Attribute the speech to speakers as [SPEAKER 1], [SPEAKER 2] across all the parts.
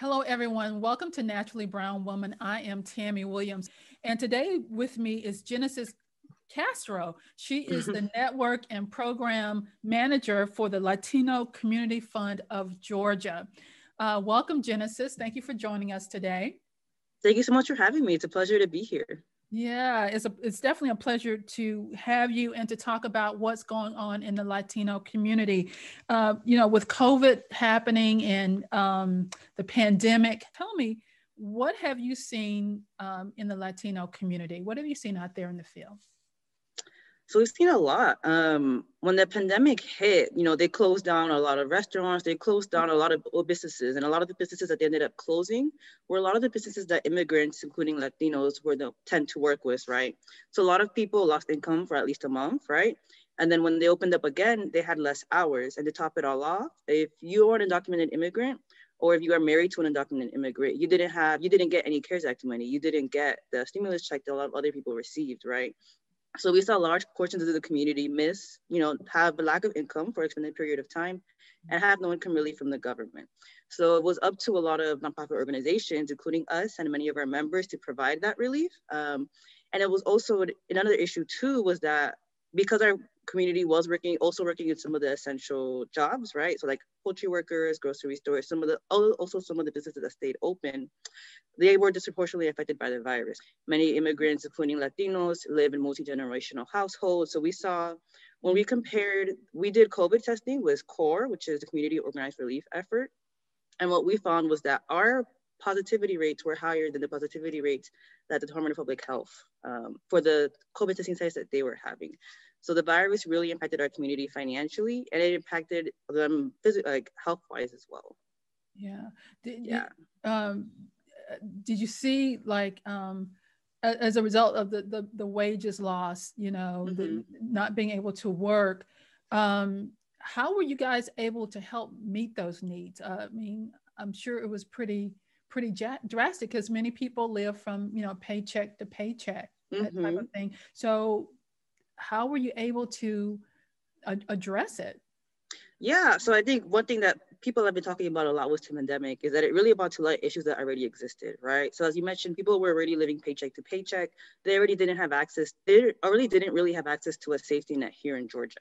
[SPEAKER 1] Hello, everyone. Welcome to Naturally Brown Woman. I am Tammy Williams. And today with me is Genesis Castro. She is the network and program manager for the Latino Community Fund of Georgia. Uh, welcome, Genesis. Thank you for joining us today.
[SPEAKER 2] Thank you so much for having me. It's a pleasure to be here.
[SPEAKER 1] Yeah, it's a, it's definitely a pleasure to have you and to talk about what's going on in the Latino community. Uh, you know, with COVID happening and um, the pandemic, tell me what have you seen um, in the Latino community? What have you seen out there in the field?
[SPEAKER 2] So we've seen a lot. Um, when the pandemic hit, you know, they closed down a lot of restaurants, they closed down a lot of businesses, and a lot of the businesses that they ended up closing were a lot of the businesses that immigrants, including Latinos, were the tend to work with, right? So a lot of people lost income for at least a month, right? And then when they opened up again, they had less hours. And to top it all off, if you are an undocumented immigrant, or if you are married to an undocumented immigrant, you didn't have, you didn't get any CARES Act money. You didn't get the stimulus check that a lot of other people received, right? So we saw large portions of the community miss, you know, have a lack of income for an extended period of time and have no income relief from the government. So it was up to a lot of nonprofit organizations, including us and many of our members to provide that relief. Um, and it was also another issue too, was that because our community was working, also working in some of the essential jobs, right? So like poultry workers, grocery stores, some of the, also some of the businesses that stayed open, they were disproportionately affected by the virus. Many immigrants, including Latinos, live in multi-generational households. So we saw, when we compared, we did COVID testing with CORE, which is the Community Organized Relief Effort. And what we found was that our positivity rates were higher than the positivity rates that the Department of Public Health um, for the COVID testing sites that they were having. So the virus really impacted our community financially, and it impacted them physically, like health wise as well.
[SPEAKER 1] Yeah. Did, yeah. Um, did you see like um, as a result of the the, the wages lost, you know, mm-hmm. the not being able to work? Um, how were you guys able to help meet those needs? Uh, I mean, I'm sure it was pretty pretty ja- drastic because many people live from you know paycheck to paycheck mm-hmm. that type of mm-hmm. thing. So how were you able to uh, address it?
[SPEAKER 2] Yeah, so I think one thing that people have been talking about a lot with the pandemic is that it really about to light issues that already existed, right? So as you mentioned, people were already living paycheck to paycheck. They already didn't have access. They already didn't really have access to a safety net here in Georgia.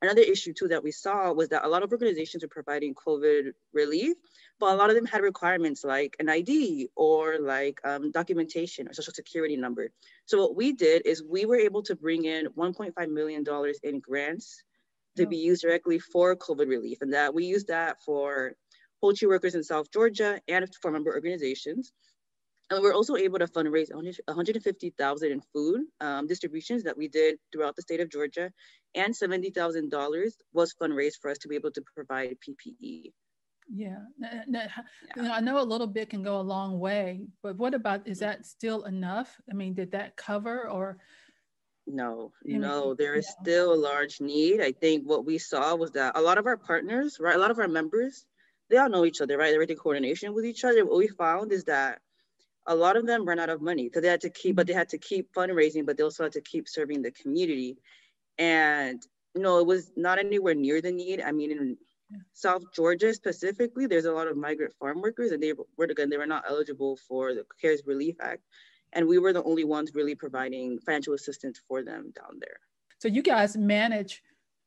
[SPEAKER 2] Another issue too that we saw was that a lot of organizations were providing COVID relief, but a lot of them had requirements like an ID or like um, documentation or social security number. So what we did is we were able to bring in $1.5 million in grants to be used directly for COVID relief. And that we used that for poultry workers in South Georgia and for member organizations. And we are also able to fundraise 150,000 in food um, distributions that we did throughout the state of Georgia, and $70,000 was fundraised for us to be able to provide PPE.
[SPEAKER 1] Yeah. Yeah. I know a little bit can go a long way, but what about, is that still enough? I mean, did that cover or?
[SPEAKER 2] No, no, there is yeah. still a large need. I think what we saw was that a lot of our partners, right, a lot of our members, they all know each other, right? They're in coordination with each other. What we found is that a lot of them ran out of money. So they had to keep, but they had to keep fundraising, but they also had to keep serving the community. And you know, it was not anywhere near the need. I mean, in. South Georgia specifically, there's a lot of migrant farm workers, and they were again they were not eligible for the CARES Relief Act, and we were the only ones really providing financial assistance for them down there.
[SPEAKER 1] So you guys manage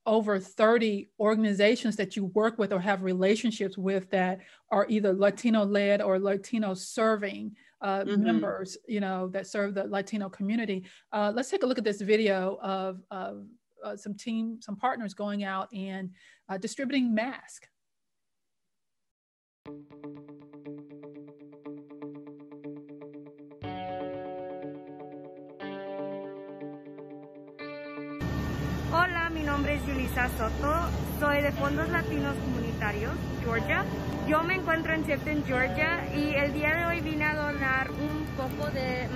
[SPEAKER 1] over 30 organizations that you work with or have relationships with that are either Latino led or Latino serving uh, mm-hmm. members, you know, that serve the Latino community. Uh, let's take a look at this video of, of uh, some team, some partners going out and uh, distributing masks.
[SPEAKER 3] Hola, mi nombre es Yulisa Soto, soy de Fondos Latinos Comunitarios, Georgia. Yo me encuentro en Tifton, Georgia y el día de hoy vine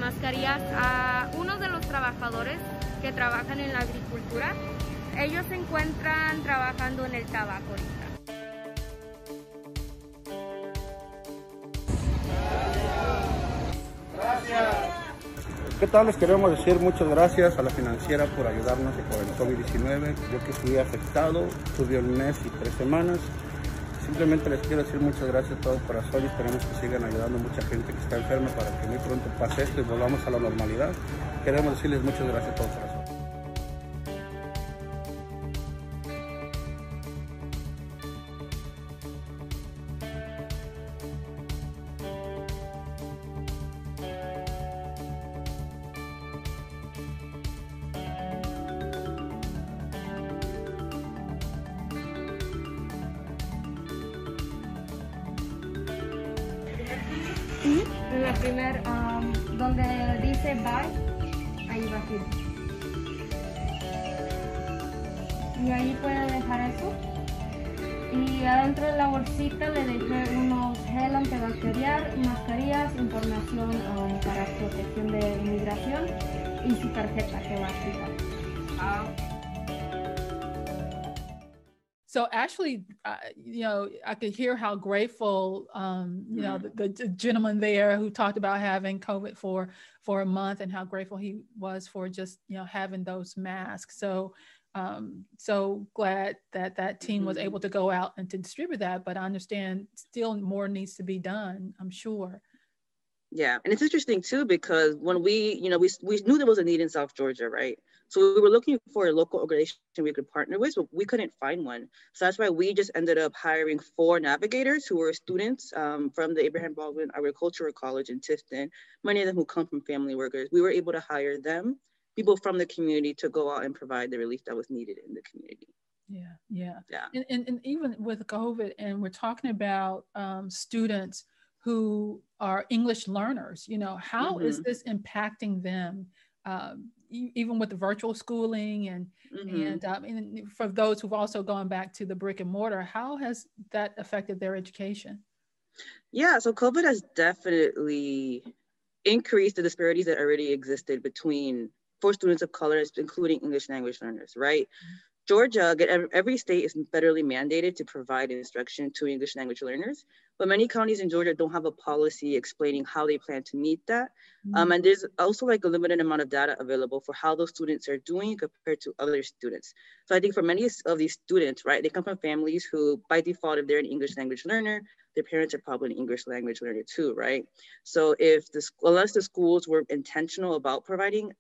[SPEAKER 3] mascarillas a uno de los trabajadores que trabajan en la agricultura. Ellos se encuentran trabajando en el tabaco ahorita.
[SPEAKER 4] Gracias. ¿Qué tal? Les queremos decir muchas gracias a la financiera por ayudarnos por el COVID-19. Yo que fui afectado, tuve un mes y tres semanas simplemente les quiero decir muchas gracias a todo corazón y esperemos que sigan ayudando a mucha gente que está enferma para que muy pronto pase esto y volvamos a la normalidad. Queremos decirles muchas gracias a todo corazón.
[SPEAKER 3] La primera, um, donde dice bye, ahí va aquí. Y ahí puede dejar eso. Y adentro de la bolsita le dejé unos gel antibacterial, mascarillas, información um, para protección de inmigración y su tarjeta que va a quitar.
[SPEAKER 1] So actually uh, you know i could hear how grateful um, you know mm-hmm. the, the, gentleman there who talked about having covid for for a month and how grateful he was for just you know having those masks so um, so glad that that team mm-hmm. was able to go out and to distribute that but i understand still more needs to be done i'm sure
[SPEAKER 2] yeah and it's interesting too because when we you know we, we knew there was a need in south georgia right so we were looking for a local organization we could partner with, but we couldn't find one. So that's why we just ended up hiring four navigators who were students um, from the Abraham Baldwin Agricultural College in Tifton, many of them who come from family workers. We were able to hire them, people from the community to go out and provide the relief that was needed in the community.
[SPEAKER 1] Yeah, yeah.
[SPEAKER 2] Yeah.
[SPEAKER 1] And, and, and even with COVID, and we're talking about um, students who are English learners, you know, how mm-hmm. is this impacting them? Um, even with the virtual schooling and mm-hmm. and, um, and for those who've also gone back to the brick and mortar, how has that affected their education?
[SPEAKER 2] Yeah, so COVID has definitely increased the disparities that already existed between for students of color, including English language learners, right? Georgia, every state is federally mandated to provide instruction to English language learners, but many counties in Georgia don't have a policy explaining how they plan to meet that. Mm-hmm. Um, and there's also like a limited amount of data available for how those students are doing compared to other students. So I think for many of these students, right, they come from families who by default, if they're an English language learner, their parents are probably an English language learner too, right? So if the, unless the schools were intentional about providing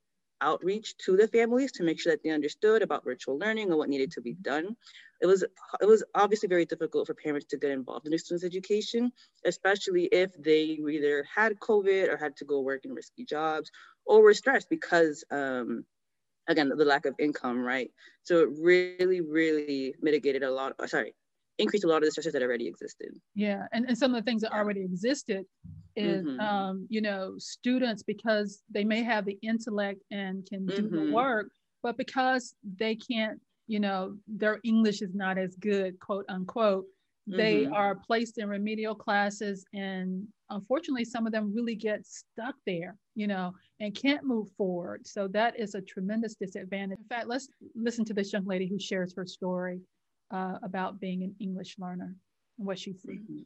[SPEAKER 2] outreach to the families to make sure that they understood about virtual learning and what needed to be done. It was it was obviously very difficult for parents to get involved in their students' education, especially if they either had COVID or had to go work in risky jobs or were stressed because um, again the lack of income, right? So it really, really mitigated a lot. Sorry, increased a lot of the stressors that already existed.
[SPEAKER 1] Yeah, and, and some of the things that already existed is mm-hmm. um, you know students because they may have the intellect and can do mm-hmm. the work but because they can't you know their english is not as good quote unquote mm-hmm. they are placed in remedial classes and unfortunately some of them really get stuck there you know and can't move forward so that is a tremendous disadvantage in fact let's listen to this young lady who shares her story uh, about being an english learner and what she sees mm-hmm.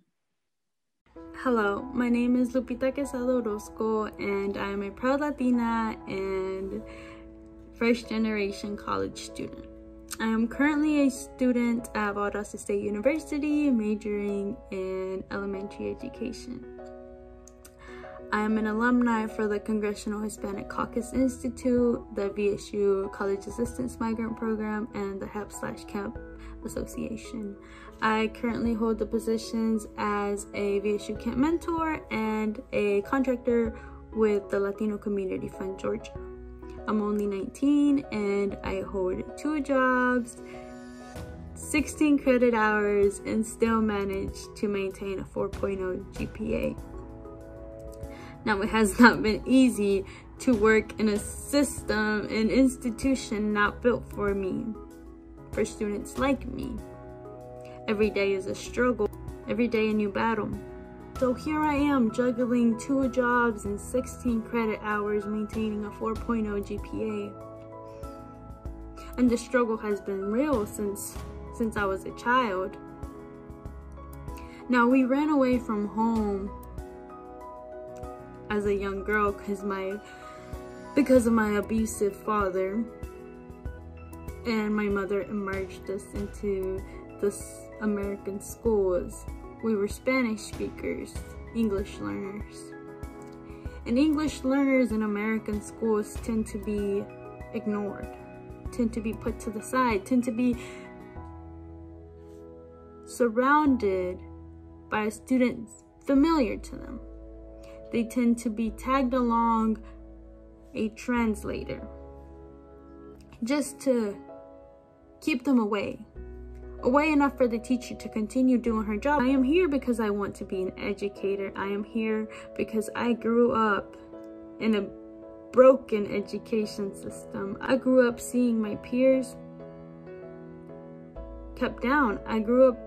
[SPEAKER 5] Hello, my name is Lupita Quesada Orozco, and I am a proud Latina and first generation college student. I am currently a student at Valdosta State University, majoring in elementary education. I am an alumni for the Congressional Hispanic Caucus Institute, the VSU College Assistance Migrant Program, and the HEP slash CAMP Association. I currently hold the positions as a VSU Camp Mentor and a contractor with the Latino Community Fund Georgia. I'm only 19 and I hold two jobs, 16 credit hours, and still manage to maintain a 4.0 GPA. Now, it has not been easy to work in a system, an institution not built for me, for students like me. Every day is a struggle, every day a new battle. So here I am juggling two jobs and 16 credit hours, maintaining a 4.0 GPA. And the struggle has been real since since I was a child. Now we ran away from home as a young girl because my because of my abusive father and my mother emerged us into this American schools, we were Spanish speakers, English learners. And English learners in American schools tend to be ignored, tend to be put to the side, tend to be surrounded by students familiar to them. They tend to be tagged along a translator just to keep them away. Away enough for the teacher to continue doing her job. I am here because I want to be an educator. I am here because I grew up in a broken education system. I grew up seeing my peers kept down. I grew up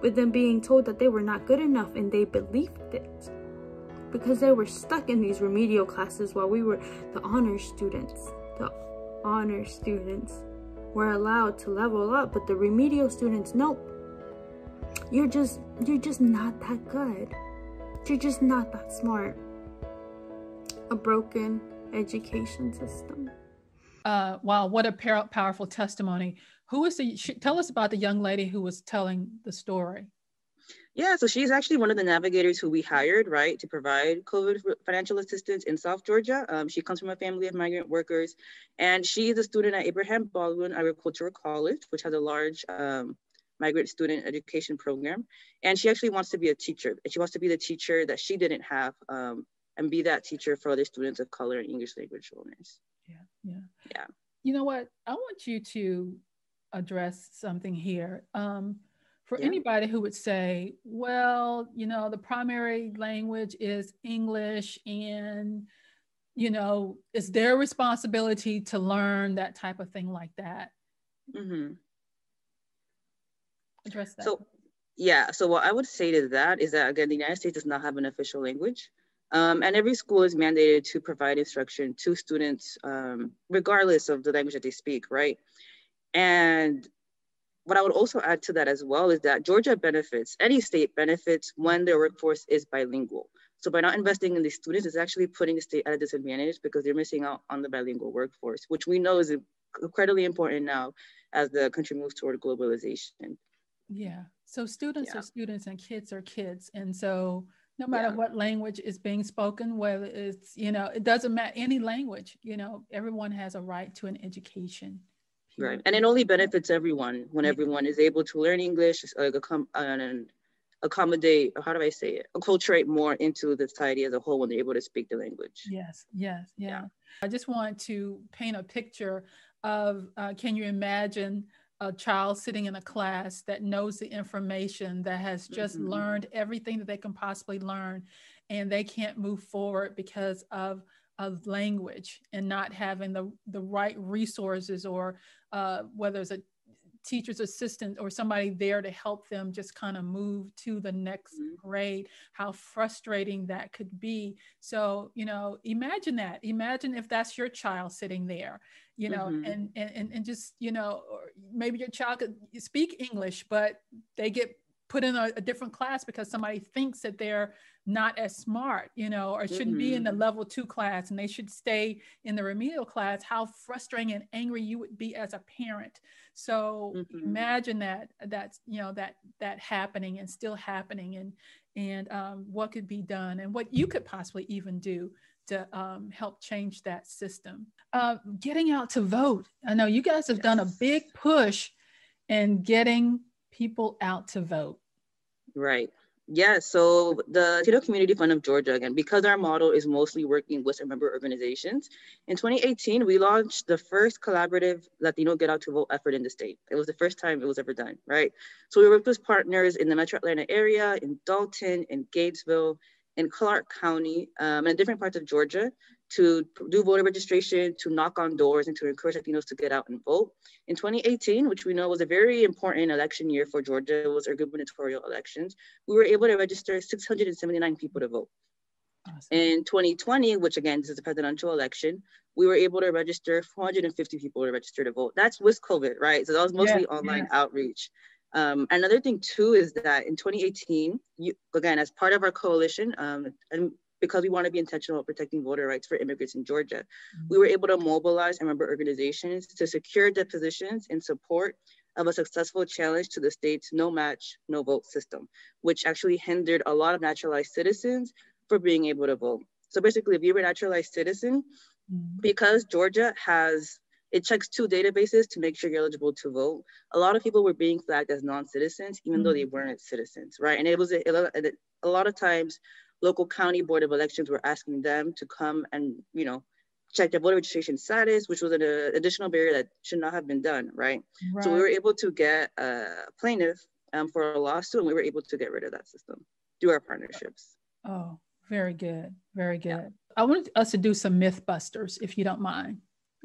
[SPEAKER 5] with them being told that they were not good enough and they believed it because they were stuck in these remedial classes while we were the honor students. The honor students were allowed to level up, but the remedial students, nope. You're just you're just not that good. You're just not that smart. A broken education system.
[SPEAKER 1] Uh, wow, what a powerful testimony. Who is the, tell us about the young lady who was telling the story.
[SPEAKER 2] Yeah, so she's actually one of the navigators who we hired, right, to provide COVID financial assistance in South Georgia. Um, she comes from a family of migrant workers, and she is a student at Abraham Baldwin Agricultural College, which has a large um, migrant student education program. And she actually wants to be a teacher. And she wants to be the teacher that she didn't have um, and be that teacher for other students of color and English language learners.
[SPEAKER 1] Yeah, yeah.
[SPEAKER 2] Yeah.
[SPEAKER 1] You know what? I want you to address something here. Um, for yeah. anybody who would say, well, you know, the primary language is English and, you know, it's their responsibility to learn that type of thing like that.
[SPEAKER 2] Mm-hmm.
[SPEAKER 1] Address that.
[SPEAKER 2] So, yeah. So, what I would say to that is that, again, the United States does not have an official language. Um, and every school is mandated to provide instruction to students, um, regardless of the language that they speak, right? And what I would also add to that as well is that Georgia benefits, any state benefits when their workforce is bilingual. So by not investing in these students, it's actually putting the state at a disadvantage because they're missing out on the bilingual workforce, which we know is incredibly important now as the country moves toward globalization.
[SPEAKER 1] Yeah. So students yeah. are students and kids are kids. And so no matter yeah. what language is being spoken, whether it's, you know, it doesn't matter any language, you know, everyone has a right to an education.
[SPEAKER 2] Right. And it only benefits everyone when everyone is able to learn English like, accom- and accommodate, how do I say it, acculturate more into the society as a whole when they're able to speak the language.
[SPEAKER 1] Yes, yes, yeah. yeah. I just want to paint a picture of uh, can you imagine a child sitting in a class that knows the information, that has just mm-hmm. learned everything that they can possibly learn, and they can't move forward because of of language and not having the, the right resources or uh, whether it's a teacher's assistant or somebody there to help them just kind of move to the next mm-hmm. grade how frustrating that could be so you know imagine that imagine if that's your child sitting there you know mm-hmm. and, and and just you know maybe your child could speak english but they get put in a, a, different class because somebody thinks that they're not as smart, you know, or shouldn't mm-hmm. be in the mm-hmm. level two class and they should stay in the remedial class, how frustrating and angry you would be as a parent. So mm-hmm. imagine that that's, you know, that that happening and still happening and and um, what could be done and what you could possibly even do to um, help change that system. Uh, getting out to vote. I know you guys have yes. done a big push in getting people out to vote.
[SPEAKER 2] Right. Yeah, so the Latino Community Fund of Georgia, again, because our model is mostly working with our member organizations, in 2018, we launched the first collaborative Latino Get Out to Vote effort in the state. It was the first time it was ever done, right? So we worked with partners in the Metro Atlanta area, in Dalton, in Gainesville, in Clarke County, um, and in different parts of Georgia to do voter registration, to knock on doors, and to encourage Latinos to get out and vote. In 2018, which we know was a very important election year for Georgia, it was our gubernatorial elections, we were able to register 679 people to vote. Awesome. In 2020, which again, this is a presidential election, we were able to register 450 people to register to vote. That's with COVID, right? So that was mostly yeah, online yeah. outreach. Um, another thing too is that in 2018, you, again, as part of our coalition, um, and because we want to be intentional about protecting voter rights for immigrants in Georgia. Mm-hmm. We were able to mobilize and member organizations to secure depositions in support of a successful challenge to the state's no match, no vote system, which actually hindered a lot of naturalized citizens for being able to vote. So basically, if you're a naturalized citizen, mm-hmm. because Georgia has it checks two databases to make sure you're eligible to vote. A lot of people were being flagged as non-citizens, even mm-hmm. though they mm-hmm. weren't citizens, right? And it was a, a lot of times, local county board of elections were asking them to come and you know check their voter registration status, which was an uh, additional barrier that should not have been done, right? right. So we were able to get a plaintiff um, for a lawsuit, and we were able to get rid of that system through our partnerships.
[SPEAKER 1] Oh, very good, very good. Yeah. I want us to do some MythBusters, if you don't mind.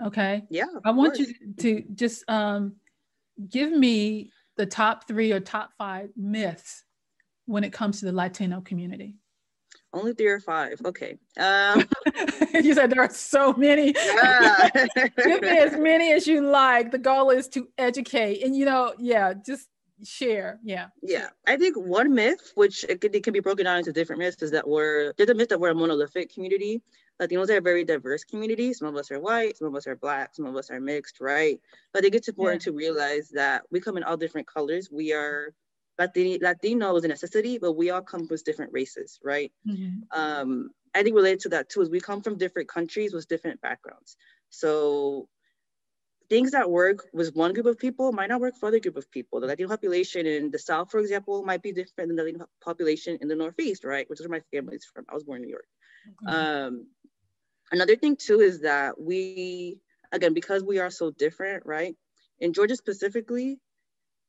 [SPEAKER 1] Okay.
[SPEAKER 2] Yeah.
[SPEAKER 1] I want course. you to just um, give me the top three or top five myths when it comes to the Latino community.
[SPEAKER 2] Only three or five. Okay. Um,
[SPEAKER 1] you said there are so many. Yeah. give me as many as you like. The goal is to educate, and you know, yeah, just share. Yeah.
[SPEAKER 2] Yeah. I think one myth, which it, could, it can be broken down into different myths, is that we're there's a myth that we're a monolithic community. Latinos are a very diverse community. Some of us are white, some of us are black, some of us are mixed, right? But it gets important yeah. to realize that we come in all different colors. We are Latino, Latino is a necessity, but we all come from different races, right? Mm-hmm. Um, I think related to that too is we come from different countries with different backgrounds. So things that work with one group of people might not work for other group of people. The Latino population in the South, for example, might be different than the Latino population in the Northeast, right? Which is where my family's from. I was born in New York. Mm-hmm. Um, Another thing too is that we, again, because we are so different, right? In Georgia specifically,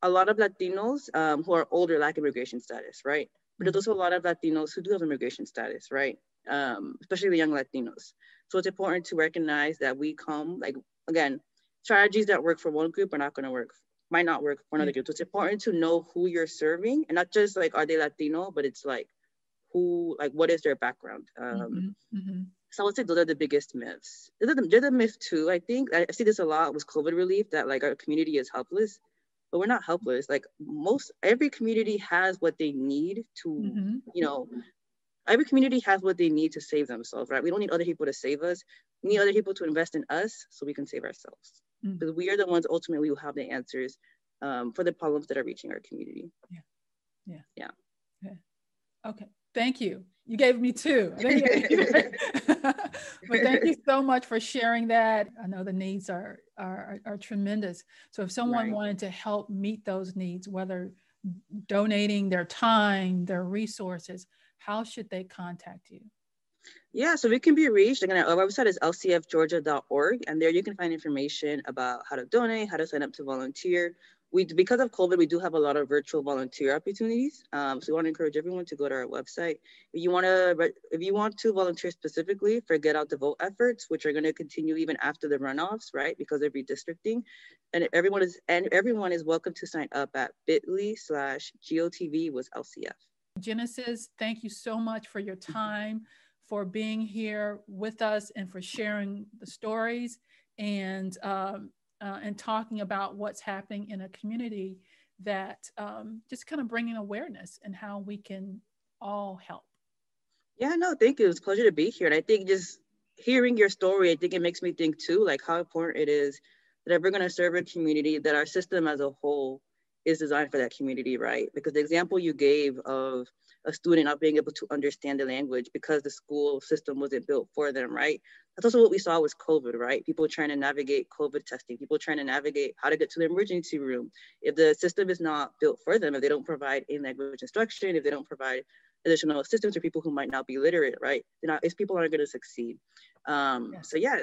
[SPEAKER 2] a lot of Latinos um, who are older lack immigration status, right? But there's also a lot of Latinos who do have immigration status, right? Um, especially the young Latinos. So it's important to recognize that we come, like, again, strategies that work for one group are not going to work, might not work for another group. So it's important to know who you're serving and not just like, are they Latino, but it's like, who, like, what is their background? Um, mm-hmm. Mm-hmm. So I would say those are the biggest myths. They're the, they're the myth too. I think I see this a lot with COVID relief that like our community is helpless, but we're not helpless. Like most every community has what they need to, mm-hmm. you know, every community has what they need to save themselves, right? We don't need other people to save us. We need other people to invest in us so we can save ourselves. Mm-hmm. Because we are the ones ultimately who have the answers um, for the problems that are reaching our community.
[SPEAKER 1] Yeah.
[SPEAKER 2] Yeah.
[SPEAKER 1] Yeah. yeah. Okay. Thank you. You gave me two. but thank you so much for sharing that. I know the needs are are, are tremendous. So if someone right. wanted to help meet those needs, whether donating their time, their resources, how should they contact you?
[SPEAKER 2] Yeah, so we can be reached. Again, our website is lcfgeorgia.org, and there you can find information about how to donate, how to sign up to volunteer, we because of COVID, we do have a lot of virtual volunteer opportunities. Um, so we want to encourage everyone to go to our website. If you want to, if you want to volunteer specifically for Get Out the Vote efforts, which are going to continue even after the runoffs, right? Because of redistricting, and everyone is and everyone is welcome to sign up at Bitly slash GOTV with LCF.
[SPEAKER 1] Genesis, thank you so much for your time, for being here with us, and for sharing the stories and. Um, uh, and talking about what's happening in a community that um, just kind of bringing awareness and how we can all help.
[SPEAKER 2] Yeah, no, thank you. It's a pleasure to be here. And I think just hearing your story, I think it makes me think too, like how important it is that if we're going to serve a community, that our system as a whole is designed for that community, right? Because the example you gave of a student not being able to understand the language because the school system wasn't built for them, right? That's also what we saw with COVID, right? People trying to navigate COVID testing, people trying to navigate how to get to the emergency room. If the system is not built for them, if they don't provide in language instruction, if they don't provide additional assistance for people who might not be literate, right? Not, if people aren't going to succeed. Um, yeah. So yeah,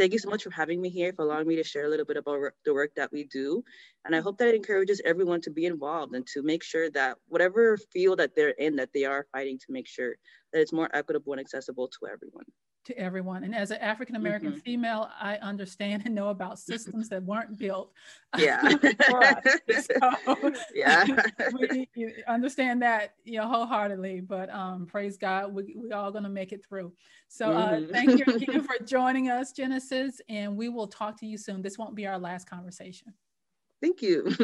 [SPEAKER 2] thank you so much for having me here, for allowing me to share a little bit about the work that we do. And I hope that it encourages everyone to be involved and to make sure that whatever field that they're in, that they are fighting to make sure that it's more equitable and accessible to everyone
[SPEAKER 1] to everyone. And as an African American mm-hmm. female, I understand and know about systems that weren't built
[SPEAKER 2] yeah. So yeah.
[SPEAKER 1] we understand that you know wholeheartedly, but um, praise God, we we all gonna make it through. So uh, mm-hmm. thank you again for joining us, Genesis, and we will talk to you soon. This won't be our last conversation.
[SPEAKER 2] Thank you.